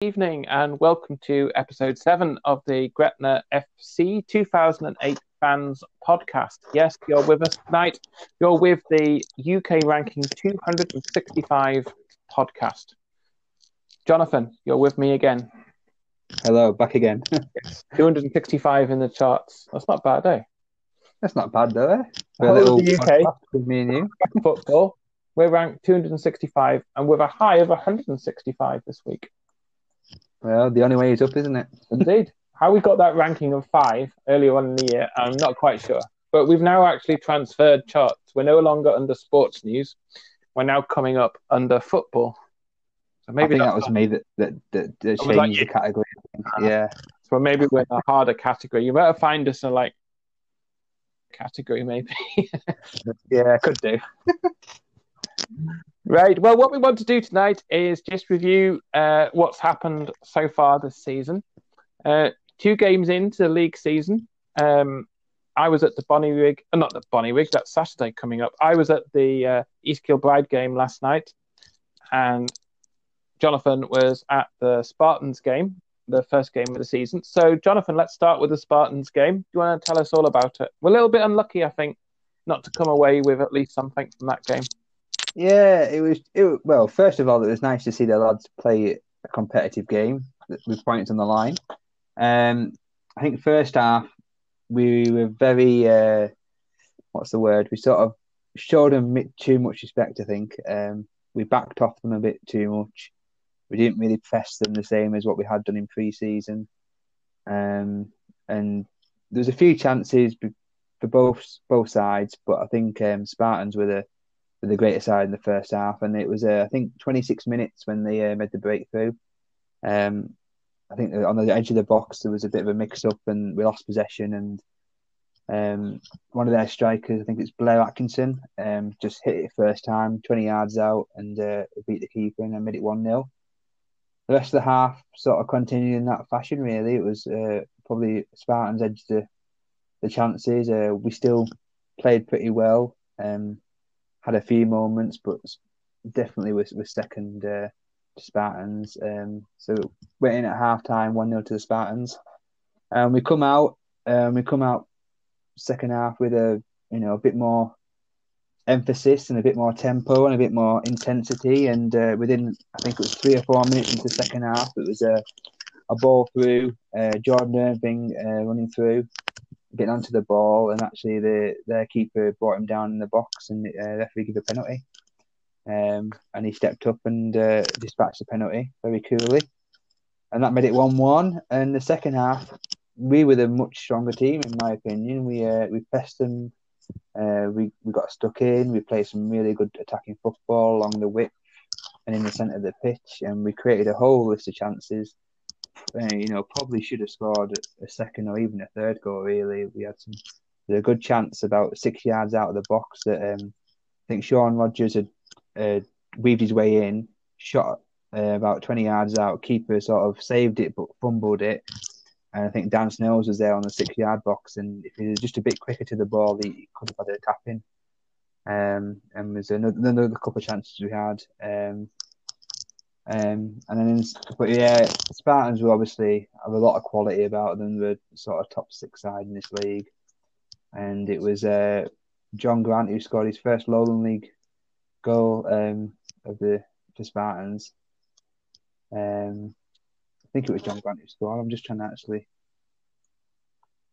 evening and welcome to episode 7 of the Gretna FC 2008 fans podcast. Yes, you're with us tonight. You're with the UK ranking 265 podcast. Jonathan, you're with me again. Hello, back again. 265 in the charts. That's not bad, eh? That's not bad, though. Eh? Whole of the UK. With me and you. Football. We're ranked 265 and with a high of 165 this week. Well, the only way is up, isn't it? Indeed. How we got that ranking of five earlier on in the year, I'm not quite sure. But we've now actually transferred charts. We're no longer under sports news. We're now coming up under football. So maybe I think that was me that that, that, that changed like the category. Uh, yeah. So maybe we're in a harder category. You better find us a like category, maybe. yeah, could do. Right. Well, what we want to do tonight is just review uh, what's happened so far this season. Uh, two games into the league season. Um, I was at the Bonnyrigg, uh, not the Bonnyrigg, that's Saturday coming up. I was at the uh, East Kilbride game last night, and Jonathan was at the Spartans game, the first game of the season. So, Jonathan, let's start with the Spartans game. Do you want to tell us all about it? We're a little bit unlucky, I think, not to come away with at least something from that game. Yeah, it was. It, well, first of all, it was nice to see the lads play a competitive game with points on the line. Um, I think first half we were very. Uh, what's the word? We sort of showed them too much respect. I think um, we backed off them a bit too much. We didn't really press them the same as what we had done in pre-season. Um, and there's a few chances for both both sides, but I think um, Spartans were the the greater side in the first half, and it was uh, I think 26 minutes when they uh, made the breakthrough. Um, I think on the edge of the box there was a bit of a mix-up, and we lost possession, and um, one of their strikers, I think it's Blair Atkinson, um, just hit it first time, 20 yards out, and uh, beat the keeper, and made it one 0 The rest of the half sort of continued in that fashion. Really, it was uh, probably Spartans edged the the chances. Uh, we still played pretty well. Um, had a few moments, but definitely was was second uh, to Spartans. Um, so we're in at half time, one 0 to the Spartans, and we come out. Um, we come out second half with a you know a bit more emphasis and a bit more tempo and a bit more intensity. And uh, within I think it was three or four minutes into the second half, it was a a ball through uh, Jordan Irving uh, running through getting onto the ball, and actually the their keeper brought him down in the box, and uh, referee gave a penalty. Um, and he stepped up and uh, dispatched the penalty very coolly, and that made it one-one. And the second half, we were the much stronger team, in my opinion. We uh, we pressed them. Uh, we we got stuck in. We played some really good attacking football along the width and in the centre of the pitch, and we created a whole list of chances uh, you know, probably should have scored a second or even a third goal. Really, we had some a good chance about six yards out of the box that um, I think Sean Rogers had uh, weaved his way in, shot uh, about twenty yards out. Keeper sort of saved it but fumbled it. And I think Dan Snells was there on the six yard box, and if he was just a bit quicker to the ball, he could have had a tap in. Um, and there's another, another couple of chances we had. Um, um, and then, in, but yeah, Spartans will obviously have a lot of quality about them. They're sort of top six side in this league, and it was uh, John Grant who scored his first Lowland League goal um, of the for Spartans. Um, I think it was John Grant who scored. I'm just trying to actually.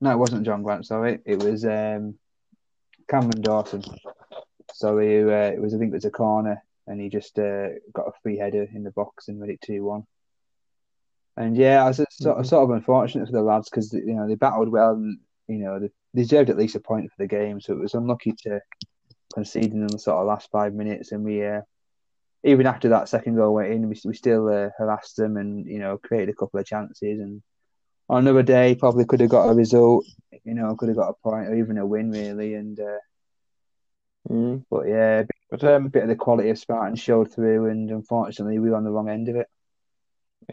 No, it wasn't John Grant. Sorry, it was um, Cameron Dawson. So uh, it was I think it was a corner and he just uh, got a free header in the box and made it two one. And yeah, I was sort of, mm-hmm. sort of unfortunate for the lads because you know they battled well and you know they deserved at least a point for the game. So it was unlucky to concede in the sort of last five minutes, and we uh, even after that second goal went in, we, we still uh, harassed them and you know created a couple of chances. And on another day, probably could have got a result, you know, could have got a point or even a win really. And uh, mm. but yeah, but um, a bit of the quality of Spartan showed through, and unfortunately, we were on the wrong end of it.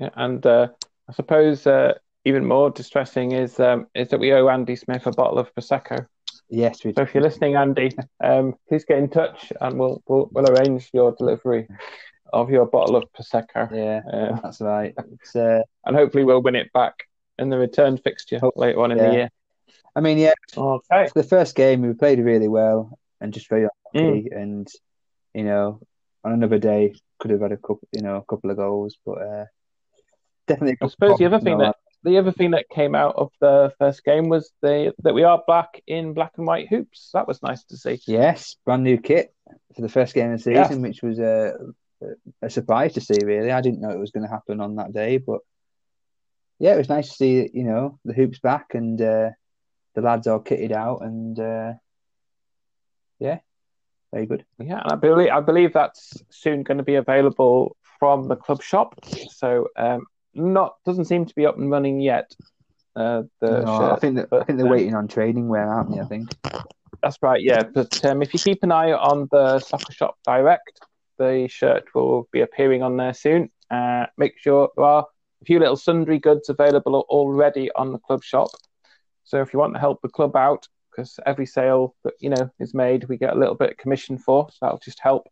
Yeah, and uh, I suppose uh, even more distressing is um, is that we owe Andy Smith a bottle of prosecco. Yes, we so if you're listening, Andy, um, please get in touch, and we'll, we'll we'll arrange your delivery of your bottle of prosecco. Yeah, Uh, that's right. Uh, and hopefully we'll win it back in the return fixture later on in yeah. the year. I mean, yeah, Okay. for the first game we played really well and just very Mm. And you know, on another day could have had a couple, you know, a couple of goals, but uh, definitely. I suppose the other thing of that the other thing that came out of the first game was the that we are back in black and white hoops. That was nice to see. Yes, brand new kit for the first game of the season, which was a, a surprise to see. Really, I didn't know it was going to happen on that day, but yeah, it was nice to see you know the hoops back and uh, the lads all kitted out, and uh, yeah, very good. Yeah, and I believe I believe that's soon going to be available from the club shop. So um, not doesn't seem to be up and running yet. Uh, the No, I think that I think they're um, waiting on training wear, aren't they? I think. That's right, yeah. But um, if you keep an eye on the Soccer Shop Direct, the shirt will be appearing on there soon. Uh, make sure there are a few little sundry goods available already on the club shop. So if you want to help the club out, because every sale that you know is made, we get a little bit of commission for. So that'll just help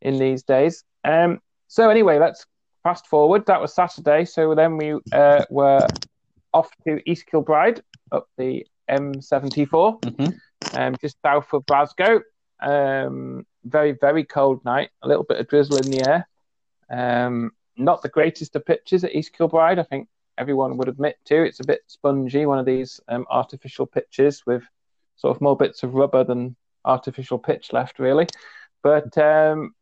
in these days. Um, so anyway, let's fast forward. That was Saturday. So then we uh, were off to East Kilbride up the M74 Mhm. um, just south of Glasgow. Um, very, very cold night, a little bit of drizzle in the air. Um, not the greatest of pitches at East Kilbride, I think everyone would admit to. It's a bit spongy, one of these um, artificial pitches with sort of more bits of rubber than artificial pitch left, really. But um,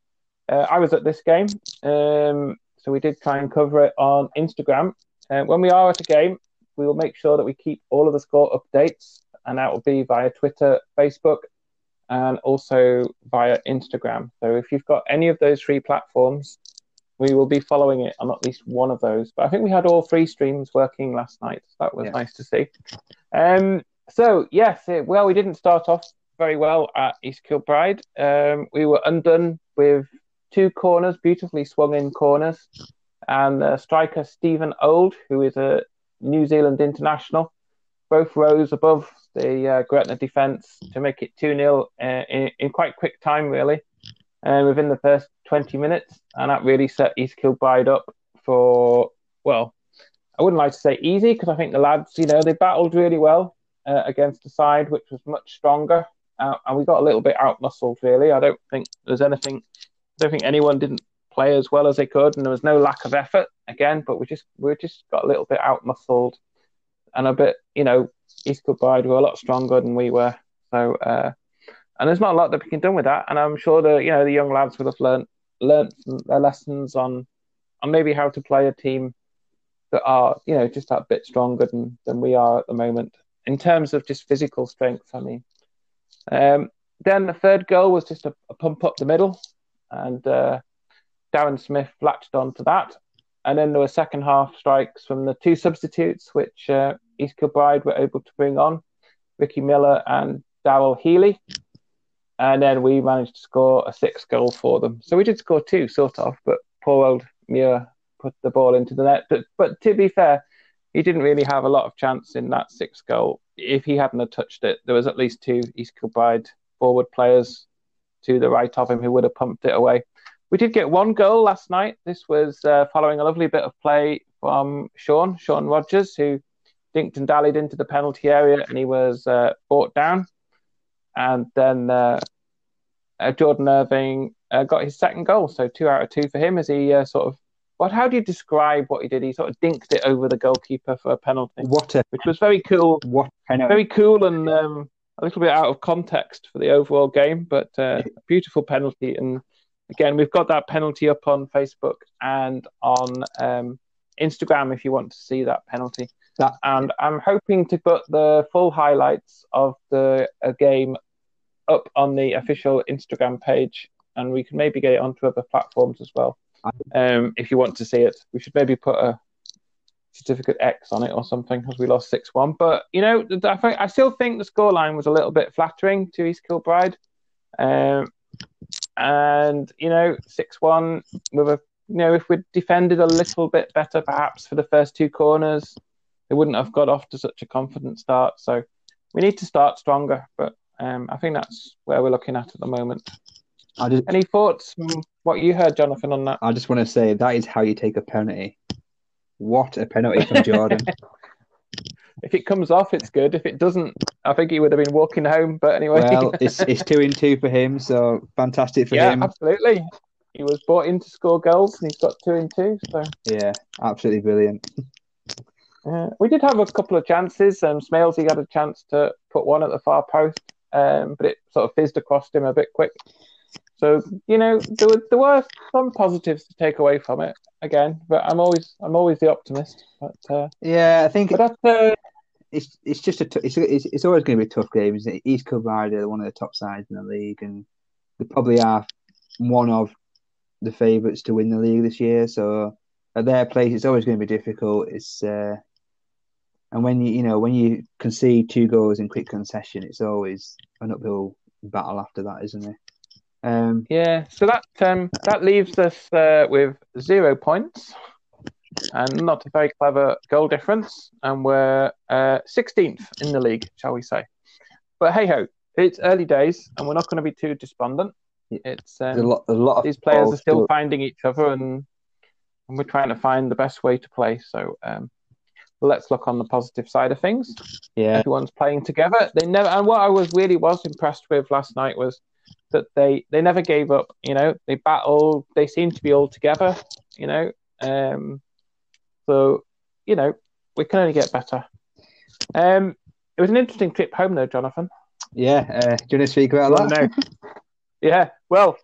uh, I was at this game, um, so we did try and cover it on Instagram. Uh, when we are at a game, we will make sure that we keep all of the score updates and that will be via Twitter, Facebook, and also via Instagram. So if you've got any of those three platforms, we will be following it on at least one of those. But I think we had all three streams working last night. So that was Yeah. nice to see. Um, so yes, well, we didn't start off very well at East Kilbride. Um, we were undone with two corners, beautifully swung in corners, and uh, striker Stephen Old, who is a New Zealand international, both rose above the uh, Gretna defence to make it 2 0 uh, in, in quite quick time, really, uh, within the first 20 minutes. And that really set East Kilbride up for, well, I wouldn't like to say easy because I think the lads, you know, they battled really well uh, against the side which was much stronger. Uh, and we got a little bit out muscled, really. I don't think there's anything, I don't think anyone didn't play as well as they could, and there was no lack of effort again, but we just we just got a little bit out muscled and a bit, you know, East Kilbride were a lot stronger than we were. So, uh, and there's not a lot that we can do with that. And I'm sure the you know the young lads would have learned learned their lessons on on maybe how to play a team that are you know just that bit stronger than than we are at the moment in terms of just physical strength. I mean, um, then the third goal was just a, a pump up the middle, and uh, Darren Smith latched on to that. And then there were second half strikes from the two substitutes, which uh, East Kilbride were able to bring on, Ricky Miller and Darrell Healy. And then we managed to score a six goal for them. So we did score two, sort of, but poor old Muir put the ball into the net. But, but to be fair, he didn't really have a lot of chance in that sixth goal. If he hadn't touched it, there was at least two East Kilbride forward players to the right of him who would have pumped it away. We did get one goal last night. This was uh, following a lovely bit of play from Sean, Sean Rogers, who dinked and dallied into the penalty area and he was uh, brought down. And then uh, uh, Jordan Irving uh, got his second goal, so two out of two for him as he uh, sort of. What? How do you describe what he did? He sort of dinked it over the goalkeeper for a penalty, What a which was very cool what penalty! very cool and um, a little bit out of context for the overall game, but uh, a beautiful penalty. And again, we've got that penalty up on Facebook and on um, Instagram if you want to see that penalty. That- and I'm hoping to put the full highlights of the game up on the official Instagram page, and we can maybe get it onto other platforms as well. Um, if you want to see it, we should maybe put a certificate X on it or something because we lost six one. But you know, I think I still think the scoreline was a little bit flattering to East Kilbride, um, and you know, six one with a you know if we'd defended a little bit better perhaps for the first two corners, they wouldn't have got off to such a confident start. So we need to start stronger, but um, I think that's where we're looking at at the moment. I just, Any thoughts from what you heard, Jonathan, on that. I just want to say that is how you take a penalty. What a penalty from Jordan! if it comes off, it's good. If it doesn't, I think he would have been walking home. But anyway, well, it's it's two in two for him, so fantastic for yeah, him. absolutely. He was brought in to score goals, and he's got two in two. So Yeah, absolutely brilliant. uh, we did have a couple of chances. Um, Smalesy had a chance to put one at the far post, um, but it sort of fizzed across him a bit quick. So you know there were there were some positives to take away from it again, but I'm always I'm always the optimist. But uh, Yeah, I think but that's uh, it's it's just a t- it's, it's it's always going to be a tough game. Isn't it? East Kilbride are one of the top sides in the league, and they probably are one of the favourites to win the league this year. So at their place, it's always going to be difficult. It's uh, and when you you know when you concede two goals in quick concession, it's always an uphill battle after that, isn't it? Um, Yeah, so that um, that leaves us uh, with zero points and not a very clever goal difference, and we're uh, 16th in the league, shall we say? But hey ho, it's early days, and we're not going to be too despondent. It's there's a um, lot, a lot of these players are still finding each other, and, and we're trying to find the best way to play. So um, let's look on the positive side of things yeah, everyone's playing together. They never, and what I was really was impressed with last night was that they they never gave up. You know, they battled. They seemed to be all together. You know, um, so you know we can only get better. Um, it was an interesting trip home, though, Jonathan. yeah. Uh, do you want to speak about Well, that? no. yeah. Well,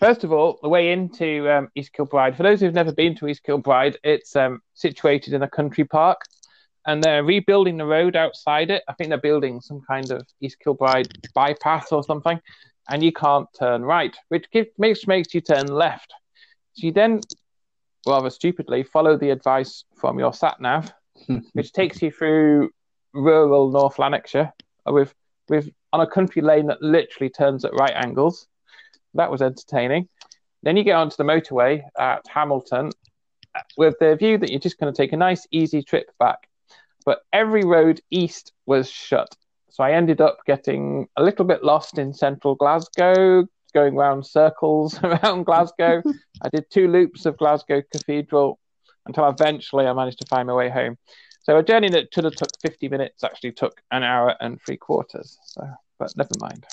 first of all, the way into um, East Kilbride. For those who've never been to East Kilbride, it's um, situated in a country park, and they're rebuilding the road outside it. I think they're building some kind of East Kilbride bypass or something, and you can't turn right, which gives, makes makes you turn left. So you then, rather stupidly, follow the advice from your sat nav, which takes you through rural North Lanarkshire with with on a country lane that literally turns at right angles. That was entertaining. Then you get onto the motorway at Hamilton with the view that you're just going to take a nice, easy trip back. But every road east was shut. So I ended up getting a little bit lost in central Glasgow, going round circles around Glasgow. I did two loops of Glasgow Cathedral until eventually I managed to find my way home. So a journey that should have took 50 minutes actually took an hour and three quarters. So, but never mind.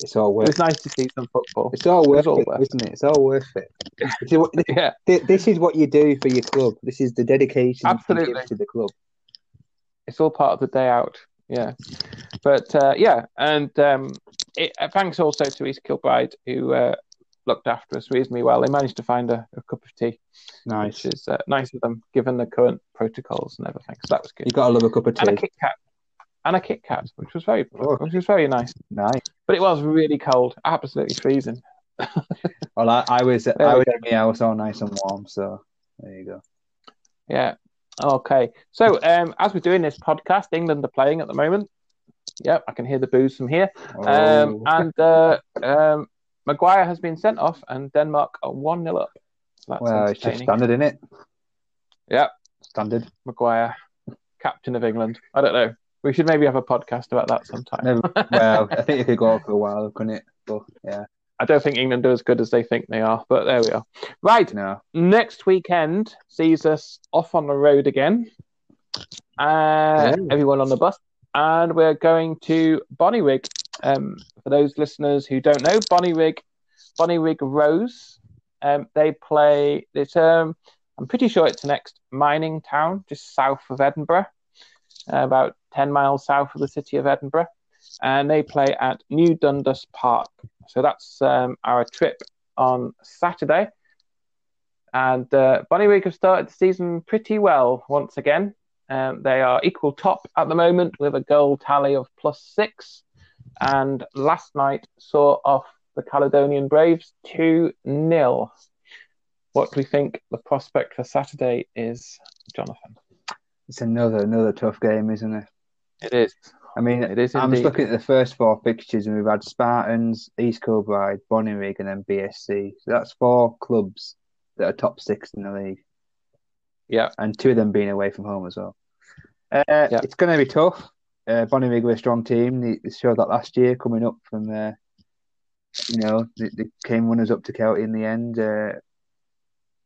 It's all worth. It was nice to see some football. It's all worth It's all it, worth isn't it? It's all worth it. This is what- Yeah, This is what you do for your club. This is the dedication you Absolutely. give to the club. it's all part of the day out. Yeah, but uh, yeah, and um, it, uh, thanks also to East Kilbride who uh, looked after us reasonably well. They managed to find a, a cup of tea, Nice. which is uh, nice of them given the current protocols and everything. So that was good. You got to love a cup of tea And a. Kit Kat, and a Kit Kat, which was very, Oh. which was very nice. Nice. But it was really cold, absolutely freezing. Well, I, I was There I was in my house all nice and warm, so there you go. Yeah. Okay. So, um, as we're doing this podcast, England are playing at the moment. Yep, I can hear the boos from here. Um, Oh. and uh, um, Maguire has been sent off, and Denmark are 1 0 up. That's well, it's just standard, isn't it? Yep, Standard. Maguire, captain of England. I don't know. We should maybe have a podcast about that sometime. Never, well, I think it could go on for a while, couldn't it? But yeah, I don't think England are as good as they think they are, but there we are. Right. no. next weekend sees us off on the road again. Uh, Everyone on the bus, and we're going to Bonnyrigg. Um, for those listeners who don't know, Bonnyrigg, Bonnyrigg Rose. Um, they play. It's um, I'm pretty sure it's the next mining town just south of Edinburgh, uh, about ten miles south of the city of Edinburgh, and they play at New Dundas Park. So that's um, our trip on Saturday. And uh, Bonnyrigg have started the season pretty well once again. Um, they are equal top at the moment with a goal tally of plus six. And last night saw off the Caledonian Braves 2 0. What do we think the prospect for Saturday is, Jonathan? It's another another tough game, isn't it? It is. I mean, It is I'm just looking at the first four fixtures, and we've had Spartans, East Kilbride, Bonnyrigg, and then BSC. So that's four clubs that are top six in the league, Yeah. and two of them being away from home as well. Uh, Yeah. It's going to be tough. Uh, Bonnyrigg were a strong team. They, they showed that last year, coming up from uh, you know, they, they came runners up to Kelty in the end. Uh,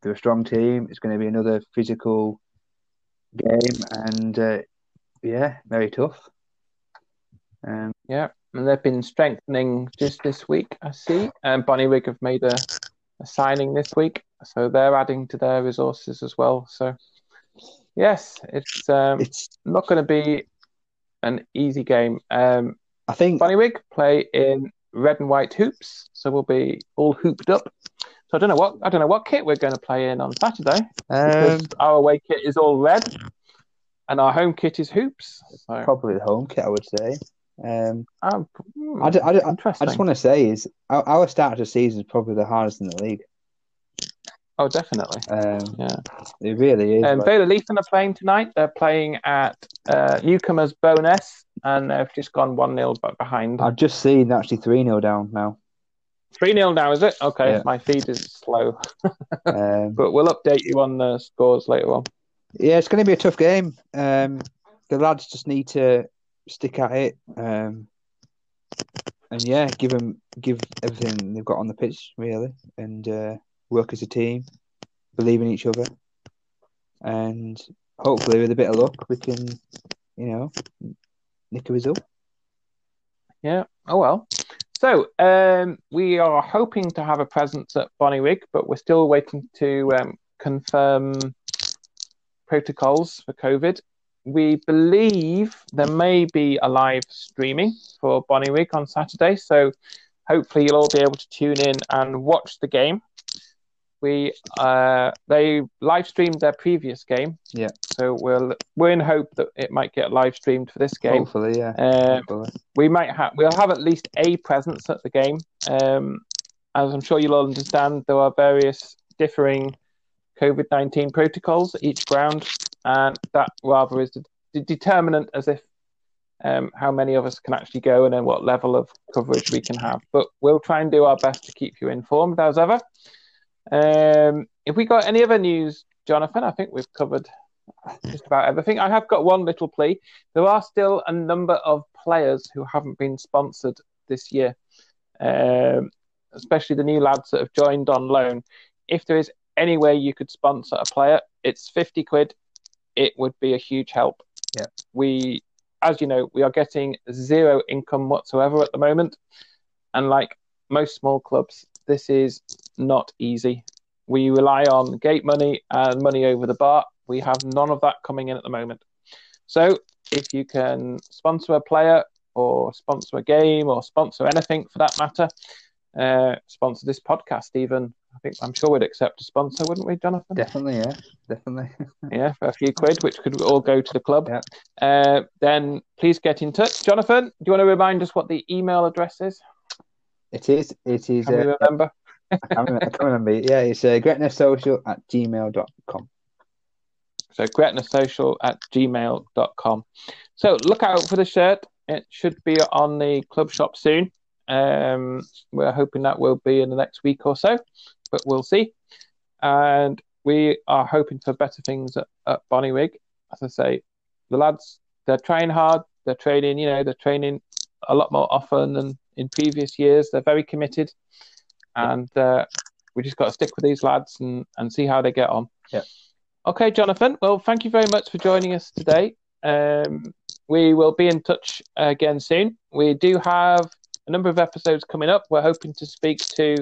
they're a strong team. It's going to be another physical game, and uh, yeah, very tough. Um, yeah, and they've been strengthening just this week. I see, and Bonnyrigg have made a, a signing this week, so they're adding to their resources as well. So, yes, it's um, it's not going to be an easy game. Um, I think Bonnyrigg play in red and white hoops, so we'll be all hooped up. So I don't know what I don't know what kit we're going to play in on Saturday because um, our away kit is all red, and our home kit is hoops. So, probably the home kit, I would say. Um, hmm, I, d- I, d- I just want to say is our, our start of the season is probably the hardest in the league. oh, definitely. Um, Yeah. it really is. Um, like- Vale of Leithen are playing tonight. They're playing at uh, Newcomers Bo'ness, and they've just gone 1 0 behind. I've just seen actually three 0 down now. 3 0 now, is it? Okay, Yeah. my feed is slow, Um, but we'll update you on the scores later on. yeah, it's going to be a tough game. Um, the lads just need to stick at it. Um, and yeah, give them give everything they've got on the pitch really, and uh, work as a team, believe in each other, and hopefully with a bit of luck we can, you know, nick a result. Yeah. Oh well. So um, we are hoping to have a presence at Bonnyrigg, but we're still waiting to um, confirm protocols for COVID. We believe there may be a live streaming for Bonnie Bonnyrigg on Saturday, so hopefully you'll all be able to tune in and watch the game. We uh, they live streamed their previous game, Yeah. So we're we're in hope that it might get live streamed for this game. Hopefully, yeah. Um, Hopefully. we might have we'll have at least a presence at the game. Um, as I'm sure you'll all understand, there are various differing COVID nineteen protocols at each ground, and that rather is the, determinant as if um, how many of us can actually go and then what level of coverage we can have. But we'll try and do our best to keep you informed as ever. Um, if we got any other news, Jonathan, I think we've covered just about everything. I have got one little plea. There are still a number of players who haven't been sponsored this year, um, especially the new lads that have joined on loan. If there is any way you could sponsor a player, it's 50 quid. It would be a huge help. Yeah. We, as you know, we are getting zero income whatsoever at the moment. And like most small clubs, this is not easy. We rely on gate money and money over the bar. We have none of that coming in at the moment. So if you can sponsor a player or sponsor a game or sponsor anything for that matter, uh, sponsor this podcast even. I think I'm sure we'd accept a sponsor, wouldn't we, Jonathan? Definitely, yeah. Definitely. Yeah, for a few quid, which could all go to the club. Yeah. Uh, then please get in touch. Jonathan, do you want to remind us what the email address is? it is. It is. Can Uh, remember? I, can't remember, I can't remember. Yeah, it's uh, gretnasocial at gmail.com. So gretnasocial at gmail.com. So look out for the shirt. It should be on the club shop soon. Um, we're hoping that will be in the next week or so, but we'll see. And we are hoping for better things at, at Bonnyrigg. As I say, the lads, they're trying hard. They're training, you know, they're training a lot more often than in previous years. They're very committed. And uh, we just got to stick with these lads and, and see how they get on. Yeah. Okay, Jonathan. Well, thank you very much for joining us today. Um, we will be in touch again soon. We do have a number of episodes coming up. We're hoping to speak to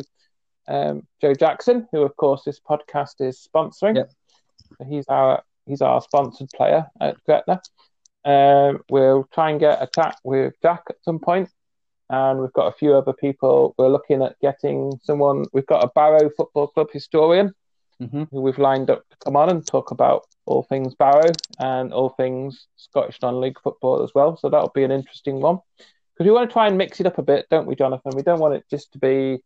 um, Joe Jackson, who, of course, this podcast is sponsoring. Yep. So he's our he's our sponsored player at Gretna. Um, we'll try and get a chat with Jack at some point, and we've got a few other people. We're looking at getting someone. We've got a Barrow Football Club historian Mm-hmm. who we've lined up to come on and talk about all things Barrow and all things Scottish non-league football as well. So that'll be an interesting one because we want to try and mix it up a bit, don't we, Jonathan? We don't want it just to be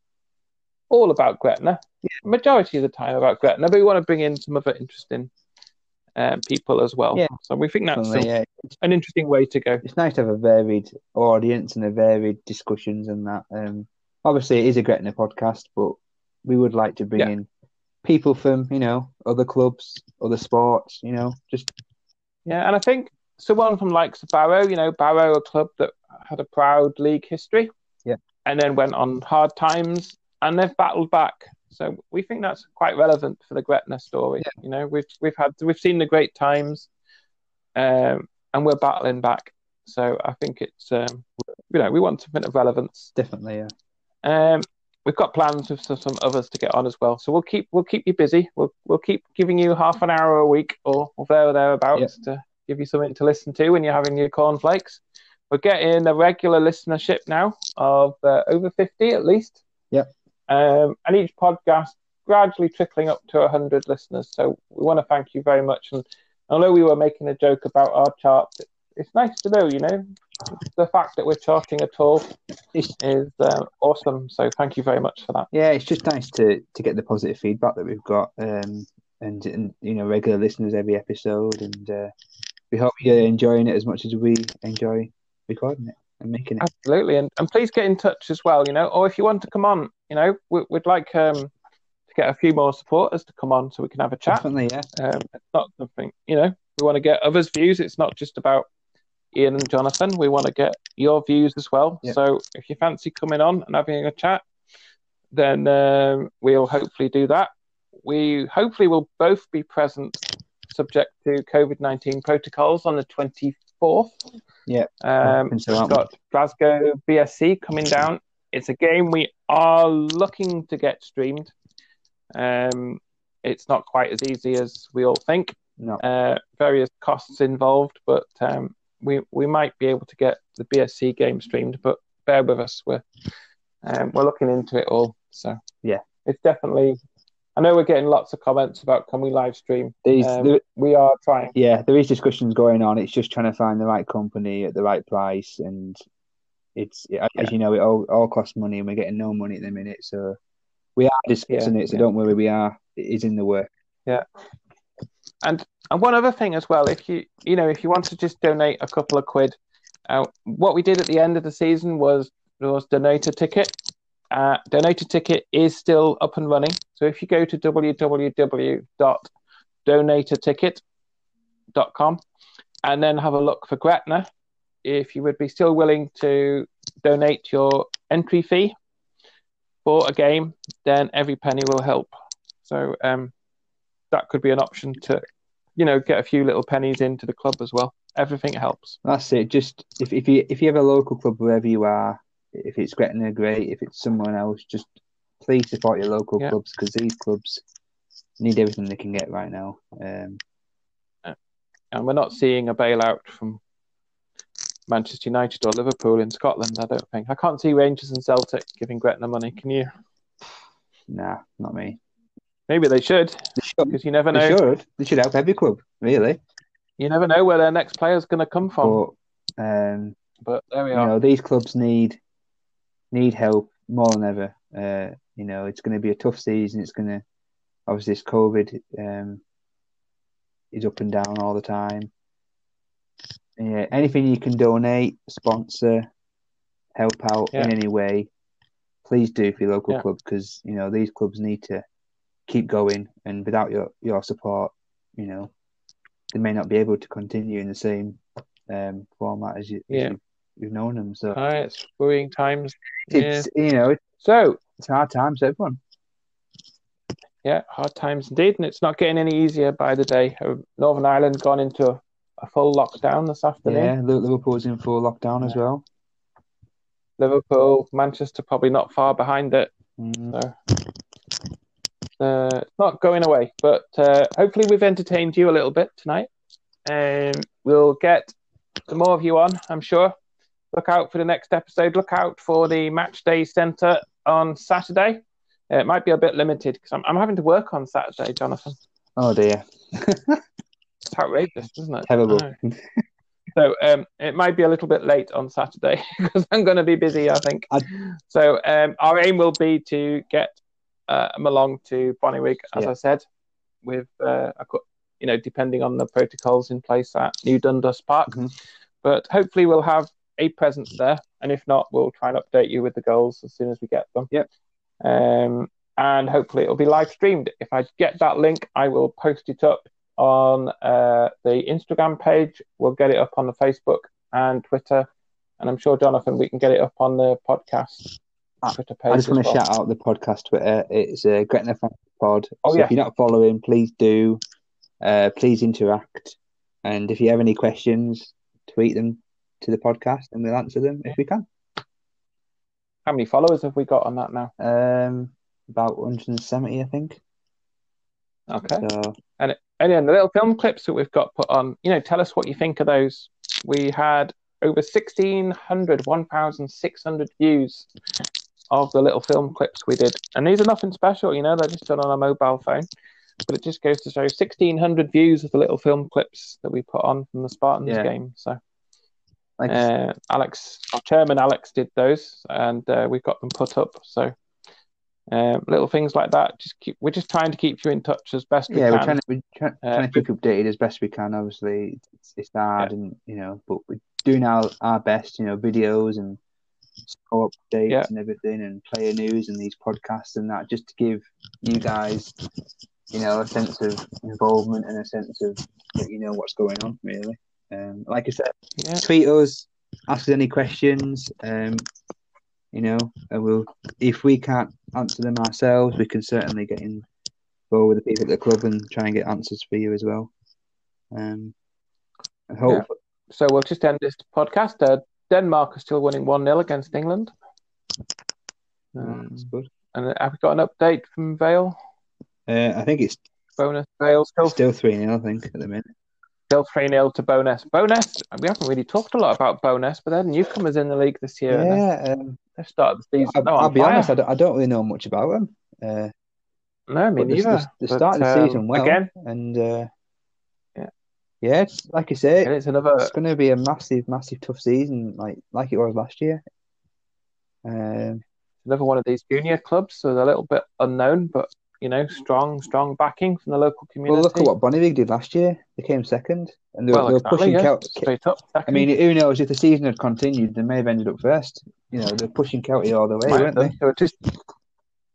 all about Gretna. Majority of the time about Gretna, but we want to bring in some other interesting um, people as well. Yeah. So we think that's a- yeah. an interesting way to go. It's nice to have a varied audience and a varied discussions and that. Um, obviously, it is a Gretna podcast, but we would like to bring Yeah. in people from you know other clubs, other sports. You know, just Yeah, and I think someone from likes of Barrow, you know, Barrow, a club that had a proud league history. Yeah. and then went on hard times, and they've battled back. So we think that's quite relevant for the Gretna story. Yeah. You know, we've we've had we've seen the great times, um, and we're battling back. So I think it's um, you know we want something of relevance. Definitely, yeah. Um, we've got plans with some, others to get on as well. So we'll keep we'll keep you busy. We'll we'll keep giving you half an hour a week or, or there or thereabouts to give you something to listen to when you're having your cornflakes. We're getting a regular listenership now of uh, over fifty at least. Um, and each podcast gradually trickling up to hundred listeners. So we want to thank you very much. And although we were making a joke about our charts, it's nice to know, you know, the fact that we're charting at all is uh, awesome. So thank you very much for that. yeah, it's just nice to to get the positive feedback that we've got, um, and, and you know, regular listeners every episode, and uh, we hope you're enjoying it as much as we enjoy recording it and making it. Absolutely, and and please get in touch as well. You know, or if you want to come on, you know, we, we'd like um to get a few more supporters to come on so we can have a chat. Definitely, yeah. Um, it's not something you know we want to get others' views. It's not just about Iain and Jonathan. We want to get your views as well. Yeah. So if you fancy coming on and having a chat, then um, we'll hopefully do that. We hopefully will both be present, subject to COVID nineteen protocols, on the twenty fourth. Yeah. Um, so, we've got Glasgow BSC coming down. It's a game we are looking to get streamed. Um, it's not quite as easy as we all think. No, Uh, various costs involved, but um, we we might be able to get the BSC game streamed. But bear with us. We're um, we're looking into it all. So Yeah. it's definitely. I know we're getting lots of comments about can we live stream. these, Um, there, we are trying. yeah, there is discussions going on. It's just trying to find the right company at the right price, and it's as Yeah. you know, it all all costs money, and we're getting no money at the minute. So we are discussing Yeah, it. So yeah. don't worry, we are. It is in the work. Yeah. And and one other thing as well, if you you know if you want to just donate a couple of quid, uh, what we did at the end of the season was was donate a ticket. Uh, donate a ticket is still up and running. So if you go to www.donateaticket.com and then have a look for Gretna, if you would be still willing to donate your entry fee for a game, then every penny will help. So um, that could be an option to, you know, get a few little pennies into the club as well. Everything helps. That's it. Just if if you if you have a local club wherever you are, if it's Gretna, great. If it's someone else, just please support your local Yeah. clubs because these clubs need everything they can get right now. Um, And we're not seeing a bailout from Manchester United or Liverpool in Scotland, I don't think. I can't see Rangers and Celtic giving Gretna money, can you? nah, not me. Maybe they should, because you never know. They should. They should help every club, really. You never know where their next player is going to come from. But um, But there we you are. know, these clubs need need help more than ever. Uh, you know, it's going to be a tough season. It's going to obviously this COVID um, is up and down all the time. Yeah, anything you can donate, sponsor, help out Yeah. in any way, please do for your local Yeah. club because you know these clubs need to keep going, and without your your support, you know, they may not be able to continue in the same um, format as you, as Yeah. you you've known them. So Aye, it's worrying times. It's you know So, it's hard times everyone. yeah, hard times indeed, and it's not getting any easier by the day. Uh, Northern Ireland gone into a, full lockdown this afternoon. Yeah, Liverpool's in full lockdown as well. Liverpool, Manchester probably not far behind it. Mm, So uh, it's not going away, but uh, hopefully we've entertained you a little bit tonight. Um, we'll get some more of you on, I'm sure. Look out for the next episode. Look out for the Match Day Centre on Saturday. Uh, it might be a bit limited because I'm, I'm having to work on Saturday, Jonathan. Oh dear, It's outrageous, isn't it? terrible. So um, it might be a little bit late on Saturday because I'm going to be busy, I think. I- So um, our aim will be to get uh, them along to Bonnyrigg, as Yeah. I said, with uh, you know depending on the protocols in place at New Dundas Park. Mhm. But hopefully we'll have a presence there, and if not, we'll try and update you with the goals as soon as we get them. Yep. Um, and hopefully it'll be live streamed. If I get that link, I will post it up on uh, the Instagram page. We'll get it up on the Facebook and Twitter, and I'm sure Jonathan, we can get it up on the podcast Twitter page. I just want to well. shout out the podcast Twitter. It's uh, Gretna Pod. Oh, so yeah. if you're not following, please do. Uh, please interact. And if you have any questions, tweet them to the podcast and we'll answer them if we can. How many followers have we got on that now? Um, about 170, I think. Okay. So And then the little film clips that we've got put on, you know, tell us what you think of those. We had over 1,600, 1,600 views of the little film clips we did. And these are nothing special, you know, they're just done on a mobile phone. But it just goes to show 1,600 views of the little film clips that we put on from the Spartans Yeah. game. So uh, Alex, our chairman Alex did those and uh, we've got them put up. So um, little things like that. Just keep, we're just trying to keep you in touch as best we yeah, can. we're trying to we're try, Uh, trying to keep updated as best we can. Obviously, it's, it's hard, and you know, but we're doing our, our best. You know, videos and score updates Yeah. and everything, and player news and these podcasts and that, just to give you guys, you know, a sense of involvement and a sense of that you know what's going on. Really, um, like I said, Yeah. tweet us, ask us any questions. Um, you know, and we'll if we can't answer them ourselves, we can certainly get in go with the people at the club and try and get answers for you as well. Um, and hope So we'll just end this podcast. Uh, Denmark are still winning 1 0 against England. Um, that's good. and have we got an update from Vale? Uh, I think it's Bo'ness Vale still, still three 0 I think at the minute. Still 3 0 to Bo'ness. Bo'ness, we haven't really talked a lot about Bo'ness, but they're newcomers in the league this year. Yeah, um, They started the season. I'll, they're I'll be fire. honest. I don't, I don't really know much about them. Uh, No, me but they, neither. they, they started the um, season well, Again, and uh, Yeah. yeah, like I say, and it's another. it's going to be a massive, massive tough season, like like it was last year. Um, another one of these junior clubs, so they're a little bit unknown, but you know, strong, strong backing from the local community. well, look at what Bonnyrigg did last year. They came second, and they, were- Well, they were exactly, pushing yeah, straight up. I mean, who knows if the season had continued, they may have ended up first. You know, they're pushing Kelty all the way, Might weren't they? They were just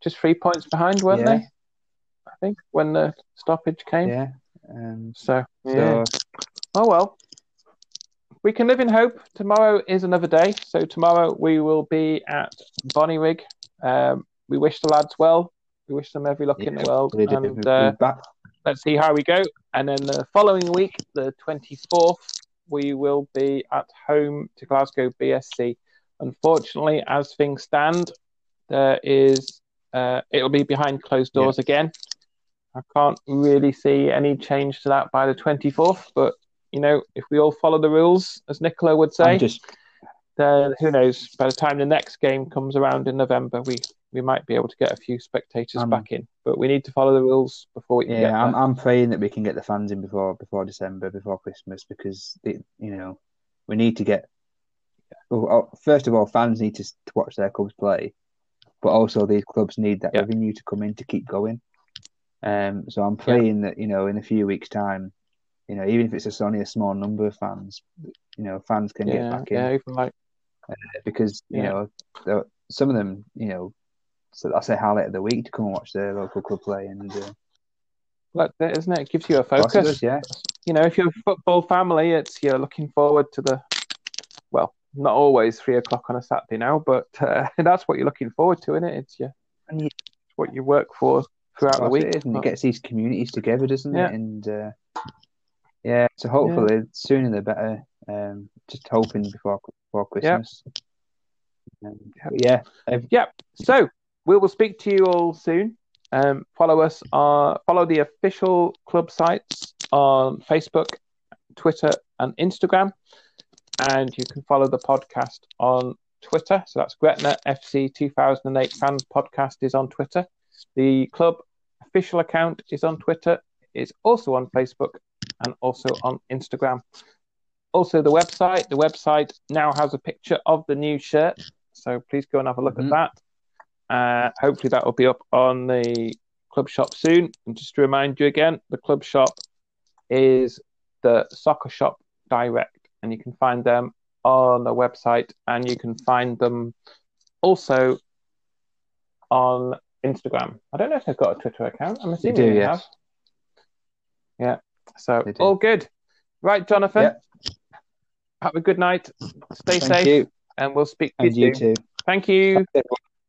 just three points behind, weren't Yeah. they? I think when the stoppage came. Yeah. Um, So yeah. so Oh well. We can live in hope. Tomorrow is another day. So tomorrow we will be at Bonnyrigg. Um, we wish the lads well. We wish them every luck in the world. And uh, let's see how we go. And then the following week, the 24th, we will be at home to Glasgow BSC. Unfortunately, as things stand, there is uh, it'll be behind closed doors again. I can't really see any change to that by the 24th, but you know, if we all follow the rules, as Nicola would say, just then who knows? By the time the next game comes around in November, we we might be able to get a few spectators Um, back in. But we need to follow the rules before we yeah. I'm I'm praying that we can get the fans in before before December, before Christmas, because they, you know we need to get. oh, First of all, fans need to, to watch their clubs play, but also these clubs need that Yeah. revenue to come in to keep going. Um, so I'm praying that you know in a few weeks' time, you know, even if it's just only a small number of fans, you know, fans can get back in. yeah, even like because you Yeah. know some of them, you know, so that's a highlight of the week to come and watch their local club play, and uh, like that, isn't it? It gives you a of course it focus. does, yeah, You know, if you're a football family, it's you're looking forward to the well, not always three o'clock on a Saturday now, but uh, that's what you're looking forward to, isn't it? It's your And you- it's what you work for throughout the week. it and it gets these communities together, doesn't Yeah. it? And uh, yeah, so hopefully sooner the better. Um, just hoping before before Yeah. Christmas. Um, but yeah, ev- So we will speak to you all soon. Um, follow us on follow the official club sites on Facebook, Twitter, and Instagram, and you can follow the podcast on Twitter. So that's Gretna FC 2008 Fans Podcast is on Twitter. The club official account is on Twitter. It's also on Facebook and also on Instagram. Also, the website. The website now has a picture of the new shirt, so please go and have a look Mhm. at that. Uh, hopefully, that will be up on the club shop soon. And just to remind you again, the club shop is the Soccer Shop Direct, and you can find them on the website, and you can find them also on Instagram. I don't know if they've got a Twitter account. I'm assuming do, they yes. have. Yeah. So all good. Right, Jonathan. Yeah. Have a good night. Stay thank safe, you, and we'll speak to and you you too. Thank you.